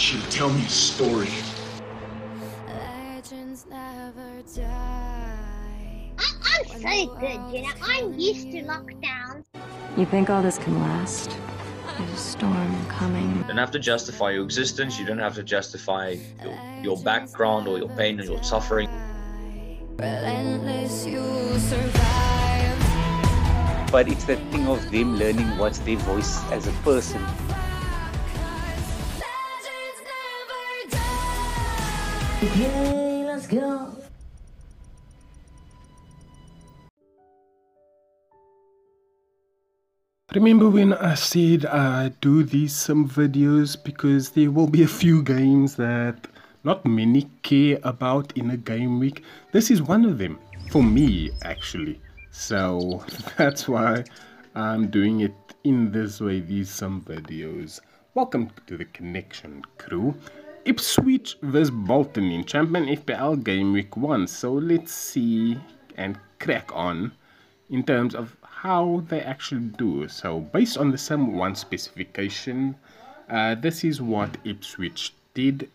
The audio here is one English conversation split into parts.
want you to tell me a story. Legends never die. I- I'm so good, you know. I'm used to lockdowns. You think all this can last? There's a storm coming. You don't have to justify your existence. You don't have to justify your, your background or your pain or your suffering. Relentless, you survive. but it's the thing of them learning what's their voice as a person. Okay, let's go. Remember when I said I do these some videos because there will be a few games that not many care about in a game week. This is one of them for me actually. So that's why I'm doing it in this way, these some videos. Welcome to the Connection crew. Ipswich vs Bolton in Champion FPL Game Week 1. So let's see and crack on in terms of how they actually do. So, based on the Sim 1 specification, uh, this is what Ipswich did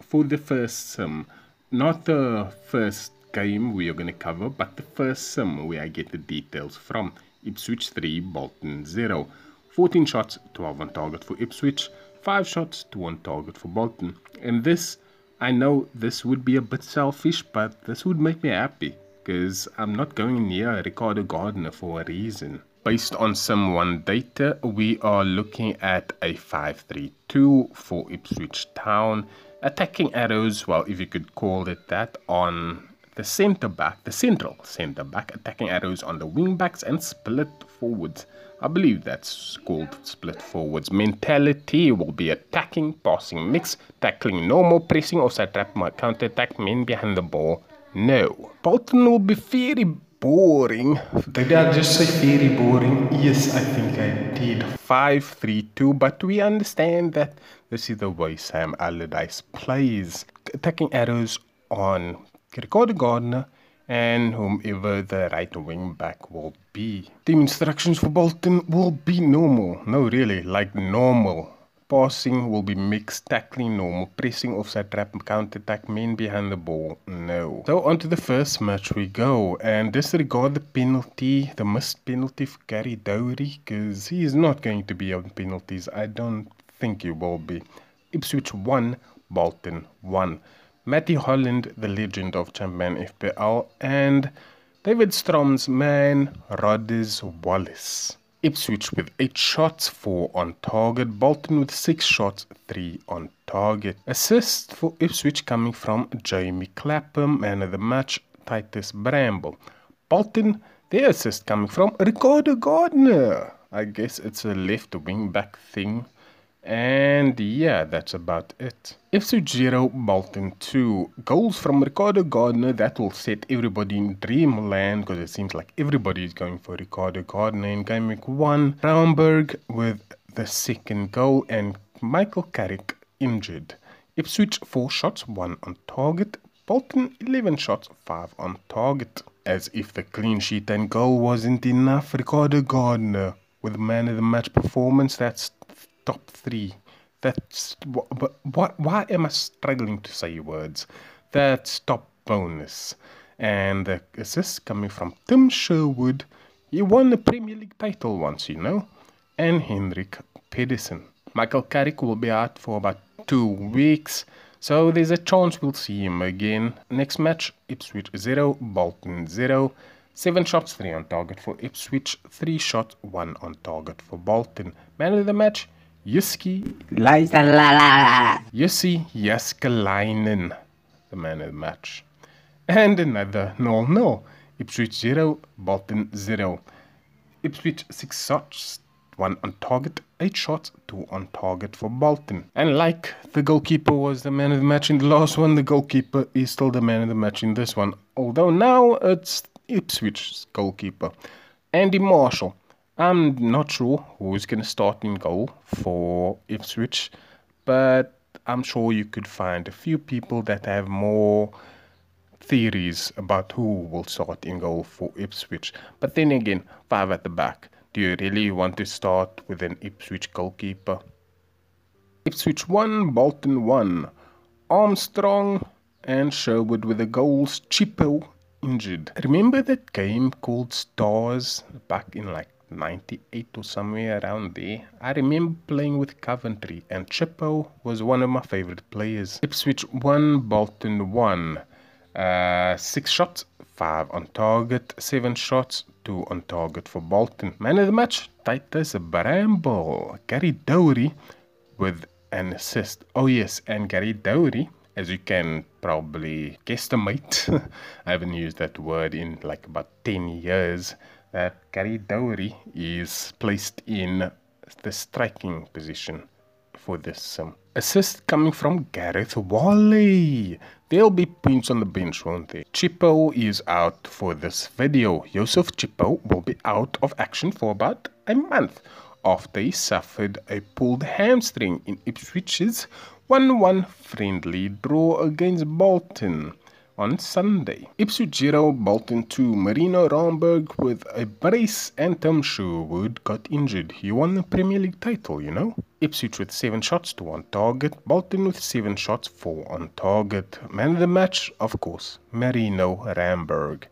for the first Sim. Not the first game we are going to cover, but the first Sim where I get the details from. Ipswich 3, Bolton 0. 14 shots, 12 on target for Ipswich, 5 shots, to 1 target for Bolton. And this, I know this would be a bit selfish, but this would make me happy because I'm not going near Ricardo Gardner for a reason. Based on some one data, we are looking at a 5-3-2 for Ipswich Town. Attacking arrows, well, if you could call it that, on the centre back, the central centre back, attacking arrows on the wing backs and split forwards. I believe that's called split forwards. Mentality will be attacking, passing mix, tackling normal, pressing or side trap, counter attack, men behind the ball. No. Bolton will be very boring. Did I just say very boring? Yes, I think I did. 5 3 2, but we understand that this is the way Sam Allardyce plays. Attacking arrows on Ricardo Gardner and whomever the right wing back will be. Team instructions for Bolton will be normal. No, really, like normal. Passing will be mixed, tackling normal, pressing offside trap, counter attack, men behind the ball. No. So on to the first match we go, and disregard the penalty, the missed penalty for Gary Dowry, because he is not going to be on penalties. I don't think he will be. Ipswich 1, Bolton 1. Matty Holland, the legend of champion FPL, and David Strom's man, Rodgers Wallace. Ipswich with 8 shots, 4 on target. Bolton with 6 shots, 3 on target. Assist for Ipswich coming from Jamie Clapham, man of the match, Titus Bramble. Bolton, their assist coming from Ricardo Gardner. I guess it's a left wing back thing. And yeah, that's about it. 0, Bolton 2. Goals from Ricardo Gardner, that will set everybody in dreamland because it seems like everybody is going for Ricardo Gardner in game week 1. Raumberg with the second goal and Michael Carrick injured. Ipswich 4 shots, 1 on target. Bolton 11 shots, 5 on target. As if the clean sheet and goal wasn't enough, Ricardo Gardner with man of the match performance, that's top three. That's what, what, why am I struggling to say words? That's top bonus. And the assist coming from Tim Sherwood. He won the Premier League title once, you know. And Henrik Pedersen. Michael Carrick will be out for about two weeks. So there's a chance we'll see him again. Next match, Ipswich 0, Bolton 0. 7 shots, 3 on target for Ipswich. 3 shots, 1 on target for Bolton. Man of the match, Yuski Jussi Jääskeläinen, the man of the match. And another 0 0. Ipswich 0, Bolton 0. Ipswich 6 shots, 1 on target, 8 shots, 2 on target for Bolton. And like the goalkeeper was the man of the match in the last one, the goalkeeper is still the man of the match in this one. Although now it's Ipswich's goalkeeper, Andy Marshall. I'm not sure who's going to start in goal for Ipswich, but I'm sure you could find a few people that have more theories about who will start in goal for Ipswich. But then again, five at the back. Do you really want to start with an Ipswich goalkeeper? Ipswich 1, Bolton 1. Armstrong and Sherwood with the goals. Chippo injured. Remember that game called Stars back in like 98 or somewhere around there? I remember playing with Coventry and Chippo was one of my favorite players. Ipswich 1, Bolton 1. Uh, 6 shots, 5 on target, 7 shots, 2 on target for Bolton. Man of the match, Titus Bramble. Gary Dowry with an assist. Oh yes, and Gary Dowry, as you can probably guesstimate, I haven't used that word in like about 10 years, that Dowry is placed in the striking position for this um, assist coming from Gareth Whalley. There'll be points on the bench, won't there? Chippo is out for this video. Joseph Chippo will be out of action for about a month after he suffered a pulled hamstring in Ipswich's 1-1 friendly draw against Bolton on Sunday. Ipswich 0, Bolton 2. Marino Ramberg with a brace and Tim Sherwood got injured. He won the Premier League title, you know. Ipswich with 7 shots to 1 target. Bolton with 7 shots, 4 on target. Man of the match, of course, Marino Ramberg.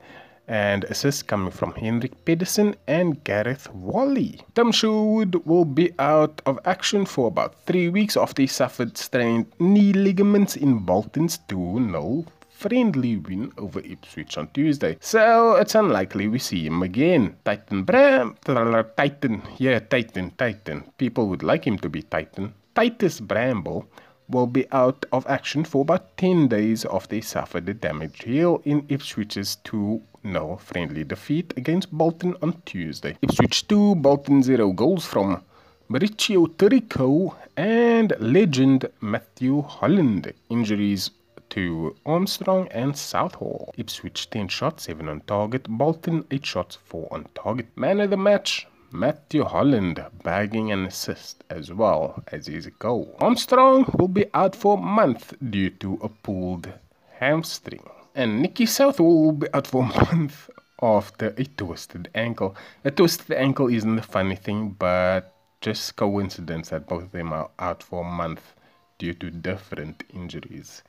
And assists coming from Henrik Pedersen and Gareth Whalley. Tim Sherwood will be out of action for about 3 weeks after he suffered strained knee ligaments in Bolton's 2 0 friendly win over Ipswich on Tuesday. So it's unlikely we see him again. Titan Bram, Titan, yeah, Titan, Titan. People would like him to be Titan. Titus Bramble will be out of action for about 10 days after he suffered a damaged heel in Ipswich's 2 0 friendly defeat against Bolton on Tuesday. Ipswich 2, Bolton 0 goals from Mauricio Taricco and legend Matthew Holland. Injuries to Armstrong and Southall. Ipswich 10 shots, 7 on target. Bolton 8 shots, 4 on target. Man of the match, Matthew Holland bagging an assist as well as his goal. Armstrong will be out for a month due to a pulled hamstring. And Nicky Southall will be out for a month after a twisted ankle. A twisted ankle isn't the funny thing, but just coincidence that both of them are out for a month due to different injuries.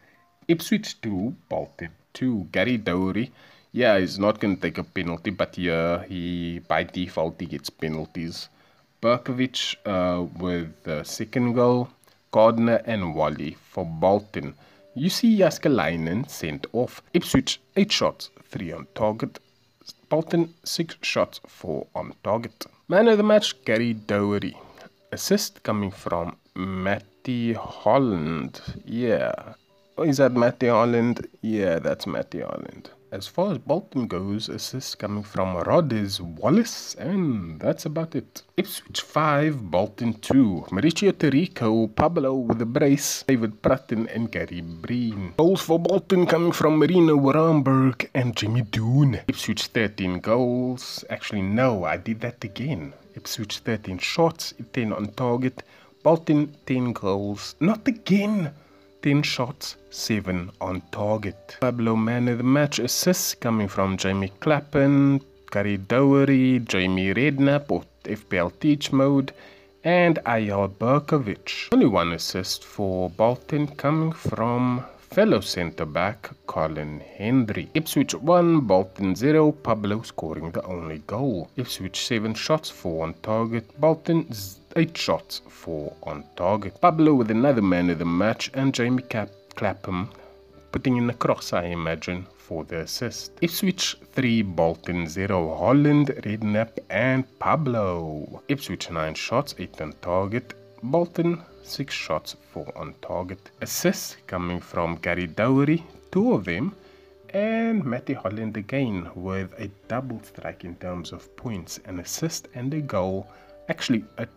Ipswich 2, Bolton 2. Gary Dowry, yeah, he's not going to take a penalty, but yeah, he by default he gets penalties. Berkovic uh, with the second goal. Gardner and Whalley for Bolton. Jussi Jääskeläinen sent off. Ipswich 8 shots, 3 on target. Bolton 6 shots, 4 on target. Man of the match, Gary Dowry. Assist coming from Matty Holland. Yeah, Oh, is that Matty Holland? Yeah, that's Matty Holland. As far as Bolton goes, assists coming from Rodgers Wallace, and that's about it. Ipswich 5, Bolton 2. Mauricio Taricco, Pablo with a brace, David Prutton, and Gary Breen. Goals for Bolton coming from Marino Ramberg and Jimmy Doon. Ipswich 13 goals. Actually, no, I did that again. Ipswich 13 shots, 10 on target. Bolton 10 goals. Not again! 10 shots, 7 on target. Pablo man of the match assists coming from Jamie Clapham, Gary Dowery, Jamie Redknapp or FPL Teach Mode, and Eyal Berkovic. Only one assist for Bolton coming from fellow centre back Colin Hendry. Ipswich 1, Bolton 0, Pablo scoring the only goal. Ipswich 7 shots, 4 on target, Bolton 8 shots, 4 on target. Pablo with another man of the match and Jamie Cap Clapham putting in a cross, I imagine, for the assist. Ipswich 3, Bolton 0, Holland, Redknapp and Pablo. Ipswich 9 shots, 8 on target, Bolton 6 shots, 4 on target. Assists coming from Gary Dowry, 2 of them, and Matty Holland again with a double strike in terms of points, an assist and a goal. Actually, a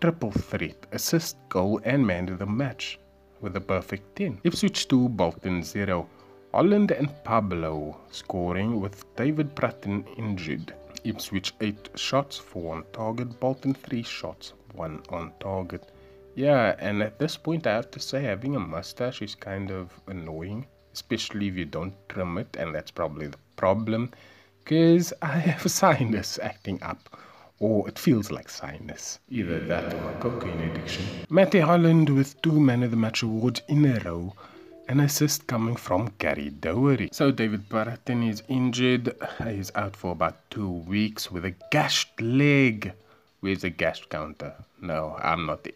triple threat, assist, goal, and man of the match with a perfect 10. Ipswich 2, Bolton 0. Holland and Pablo scoring with David Prutton injured. Ipswich 8 shots, 4 on target, Bolton 3 shots, 1 on target. Yeah, and at this point I have to say having a mustache is kind of annoying, especially if you don't trim it, and that's probably the problem, because I have a sinus acting up or it feels like sinus. Either that or a cocaine addiction. Matty Holland with two Man of the Match awards in a row. An assist coming from Gary Dowery. So David Barton is injured. He's out for about two weeks with a gashed leg. Where's the gash counter? No, I'm not the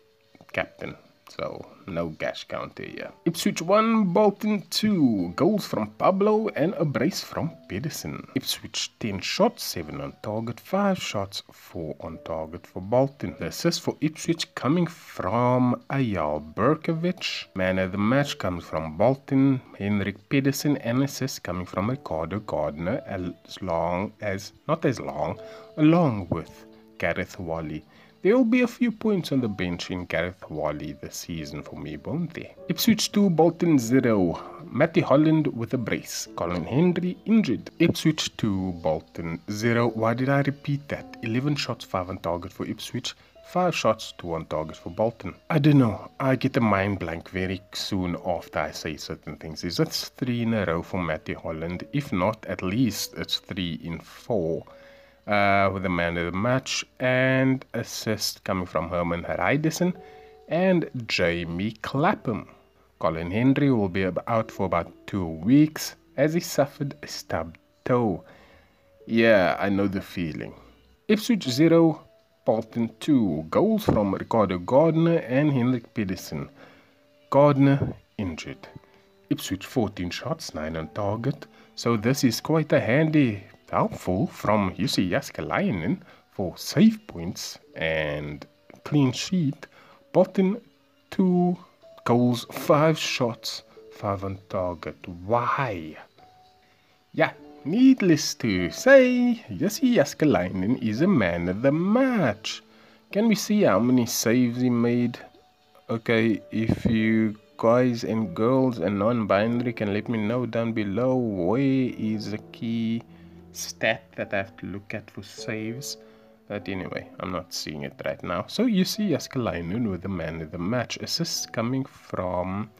captain. So no gash counter here. Ipswich 1, Bolton 2. Goals from Pablo and a brace from Pedersen. Ipswich 10 shots, 7 on target, 5 shots, 4 on target for Bolton. The assist for Ipswich coming from Eyal Berkovic. Man of the match comes from Bolton, Henrik Pedersen, and assist coming from Ricardo Gardner as long as, not as long, along with Gareth Whalley. There will be a few points on the bench in Gareth Whalley this season for me, won't there? Ipswich 2, Bolton 0. Matty Holland with a brace. Colin Hendry injured. Ipswich 2, Bolton 0. Why did I repeat that? 11 shots, 5 on target for Ipswich. 5 shots, 2 on target for Bolton. I don't know. I get a mind blank very soon after I say certain things. Is it 3 in a row for Matty Holland? If not, at least it's 3 in 4 uh, with the man of the match and assist coming from Hermann Hreidarsson and Jamie Clapham. Colin Hendry will be out for about two weeks as he suffered a stubbed toe. Yeah, I know the feeling. Ipswich 0, Bolton 2. Goals from Ricardo Gardner and Henrik Pedersen. Gardner injured. Ipswich 14 shots, 9 on target. So this is quite a handy helpful from Jussi for save points and clean sheet. Bolton two goals, five shots, five on target. Why? Yeah, needless to say, Jussi is a man of the match. Can we see how many saves he made? Okay, if you guys and girls and non-binary can let me know down below where is the key stat that I have to look at for saves. But anyway, I'm not seeing it right now. So you see Jaskalainen with the man of the match. Assists coming from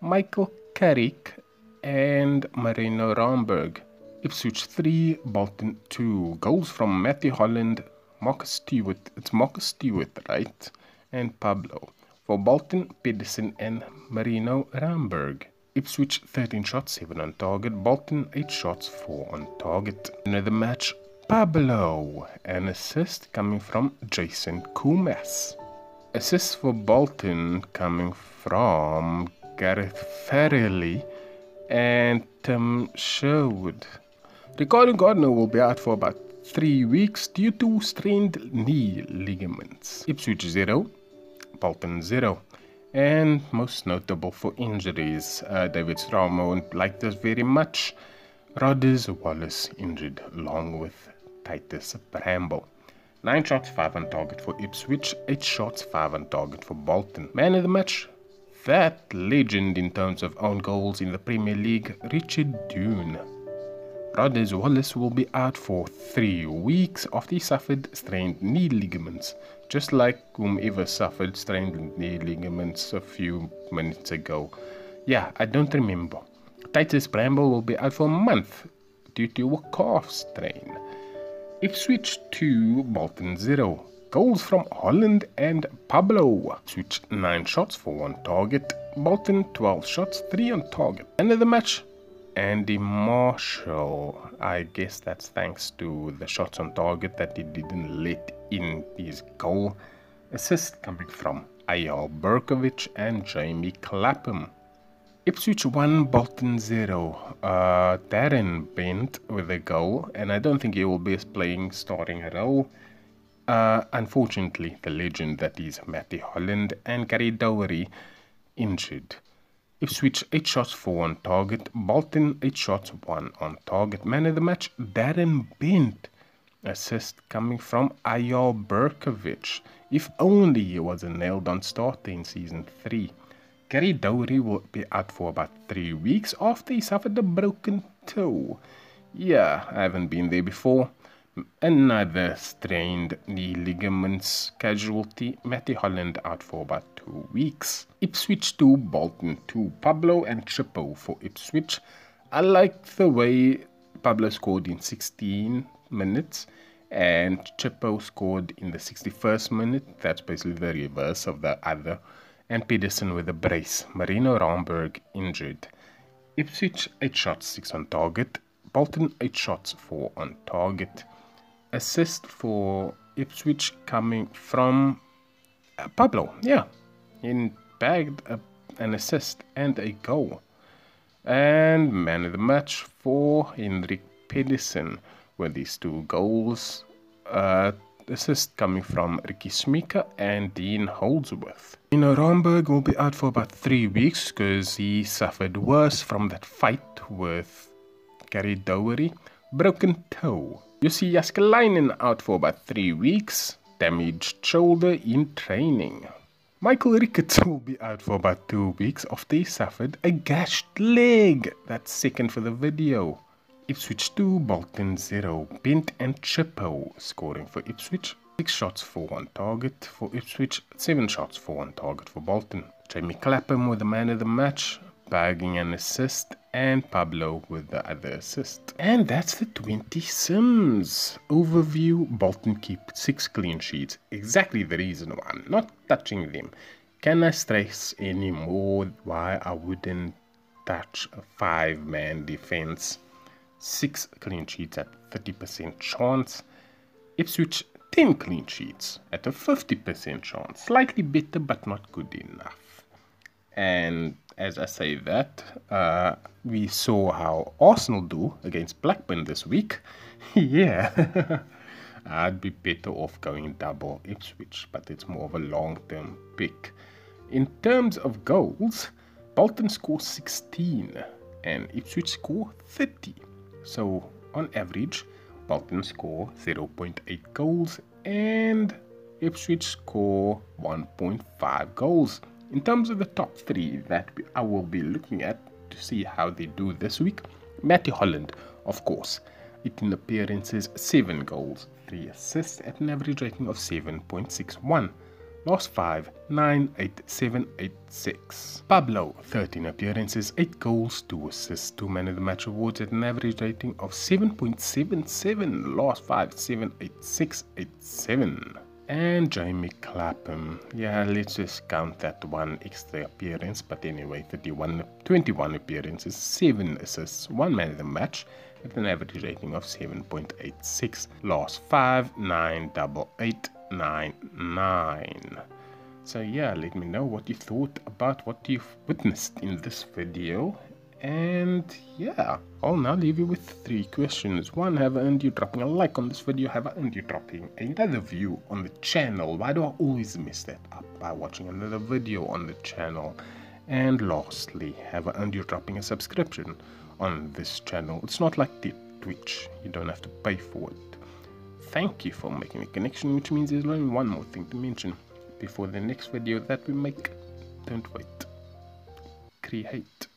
Michael Carrick and Marino Ramberg. Ipswich 3, Bolton 2. Goals from Matthew Holland, Marcus Stewart. It's Marcus Stewart, right? And Pablo. For Bolton, Pedersen and Marino Ramberg. Ipswich 13 shots, 7 on target. Bolton 8 shots, 4 on target. Another match, Pablo. An assist coming from Jason Kumas. Assist for Bolton coming from Gareth Farrelly and Tim Sherwood. Ricardo Gardner will be out for about 3 weeks due to strained knee ligaments. Ipswich 0, Bolton 0 and most notable for injuries. Uh, David Straumer won't like this very much. Rodgers Wallace injured along with Titus Bramble. 9 shots, 5 on target for Ipswich, 8 shots, 5 on target for Bolton. Man of the match, that legend in terms of own goals in the Premier League, Richard Dunne. Rodgers Wallace will be out for three weeks after he suffered strained knee ligaments, just like whomever suffered strained knee ligaments a few minutes ago. Yeah, I don't remember. Titus Bramble will be out for a month due to a calf strain. If Ipswich 2, Bolton 0. Goals from Holland and Pablo. Switch 9 shots for 1 target. Bolton 12 shots, 3 on target. Another match, Andy Marshall. I guess that's thanks to the shots on target that he didn't let in his goal. Assist coming from Eyal Berkovic and Jamie Clapham. Ipswich 1, Bolton 0. Uh, Darren Bent with a goal, and I don't think he will be playing starting at all. Uh, unfortunately, the legend that is Matty Holland and Gary Dowery injured. Ipswich 8 shots for 1 target. Bolton 8 shots 1 on target. Man of the match Darren Bent. Assist coming from Eyal Berkovic. If only he was a nailed on starter in season 3. Gary Dowry will be out for about 3 weeks after he suffered a broken toe. Yeah, I haven't been there before. Another strained knee ligaments casualty. Matty Holland out for about two weeks. Ipswich 2, Bolton 2. Pablo and Chippo for Ipswich. I like the way Pablo scored in 16 minutes and Chippo scored in the 61st minute. That's basically the reverse of the other. And Pedersen with a brace. Marino Ramberg injured. Ipswich 8 shots, 6 on target. Bolton 8 shots, 4 on target. Assist for Ipswich coming from uh, Pablo. Yeah, he bagged a, an assist and a goal. And man of the match for Henrik Pedersen with these two goals. Uh, assist coming from Ricky Smika and Dean Holdsworth. You know, Romberg will be out for about three weeks because he suffered worse from that fight with Gary Dowery. Broken toe. Jussi Jääskeläinen out for about three weeks. Damaged shoulder in training. Michael Ricketts will be out for about two weeks after he suffered a gashed leg. That's second for the video. Ipswich 2, Bolton 0. Bent and Chippo scoring for Ipswich. 6 shots for one target for Ipswich, 7 shots for one target for Bolton. Jamie Clapham with the man of the match, bagging an assist, and Pablo with the other assist. And that's the 20 Sims. Overview Bolton keep 6 clean sheets. Exactly the reason why I'm not touching them. Can I stress any more why I wouldn't touch a 5 man defense? 6 clean sheets at 30% chance. Ipswich 10 clean sheets at a 50% chance. Slightly better, but not good enough. And as I say that, uh, we saw how Arsenal do against Blackburn this week. yeah, I'd be better off going double Ipswich, but it's more of a long term pick. In terms of goals, Bolton score 16 and Ipswich score 30. So, on average, Bolton score 0.8 goals and Ipswich score 1.5 goals. In terms of the top three that I will be looking at to see how they do this week, Matty Holland, of course, 18 appearances, 7 goals, 3 assists at an average rating of 7.61. Last 5, 9, 8, 7, 8, 6. Pablo, 13 appearances, 8 goals, 2 assists, 2 man of the match awards at an average rating of 7.77. Last 5, 7, 8, 6, 8, 7. And Jamie Clapham. Yeah, let's just count that one extra appearance. But anyway, 31, 21 appearances, 7 assists, 1 man of the match at an average rating of 7.86. Last 5, 9, double 8, 9, 9. So yeah, let me know what you thought about what you've witnessed in this video. And yeah, I'll now leave you with three questions. One, have I earned you dropping a like on this video? Have I earned you dropping another view on the channel? Why do I always mess that up by watching another video on the channel? And lastly, have I earned you dropping a subscription on this channel? It's not like the Twitch, you don't have to pay for it. Thank you for making a connection, which means there's only one more thing to mention before the next video that we make. Don't wait. Create.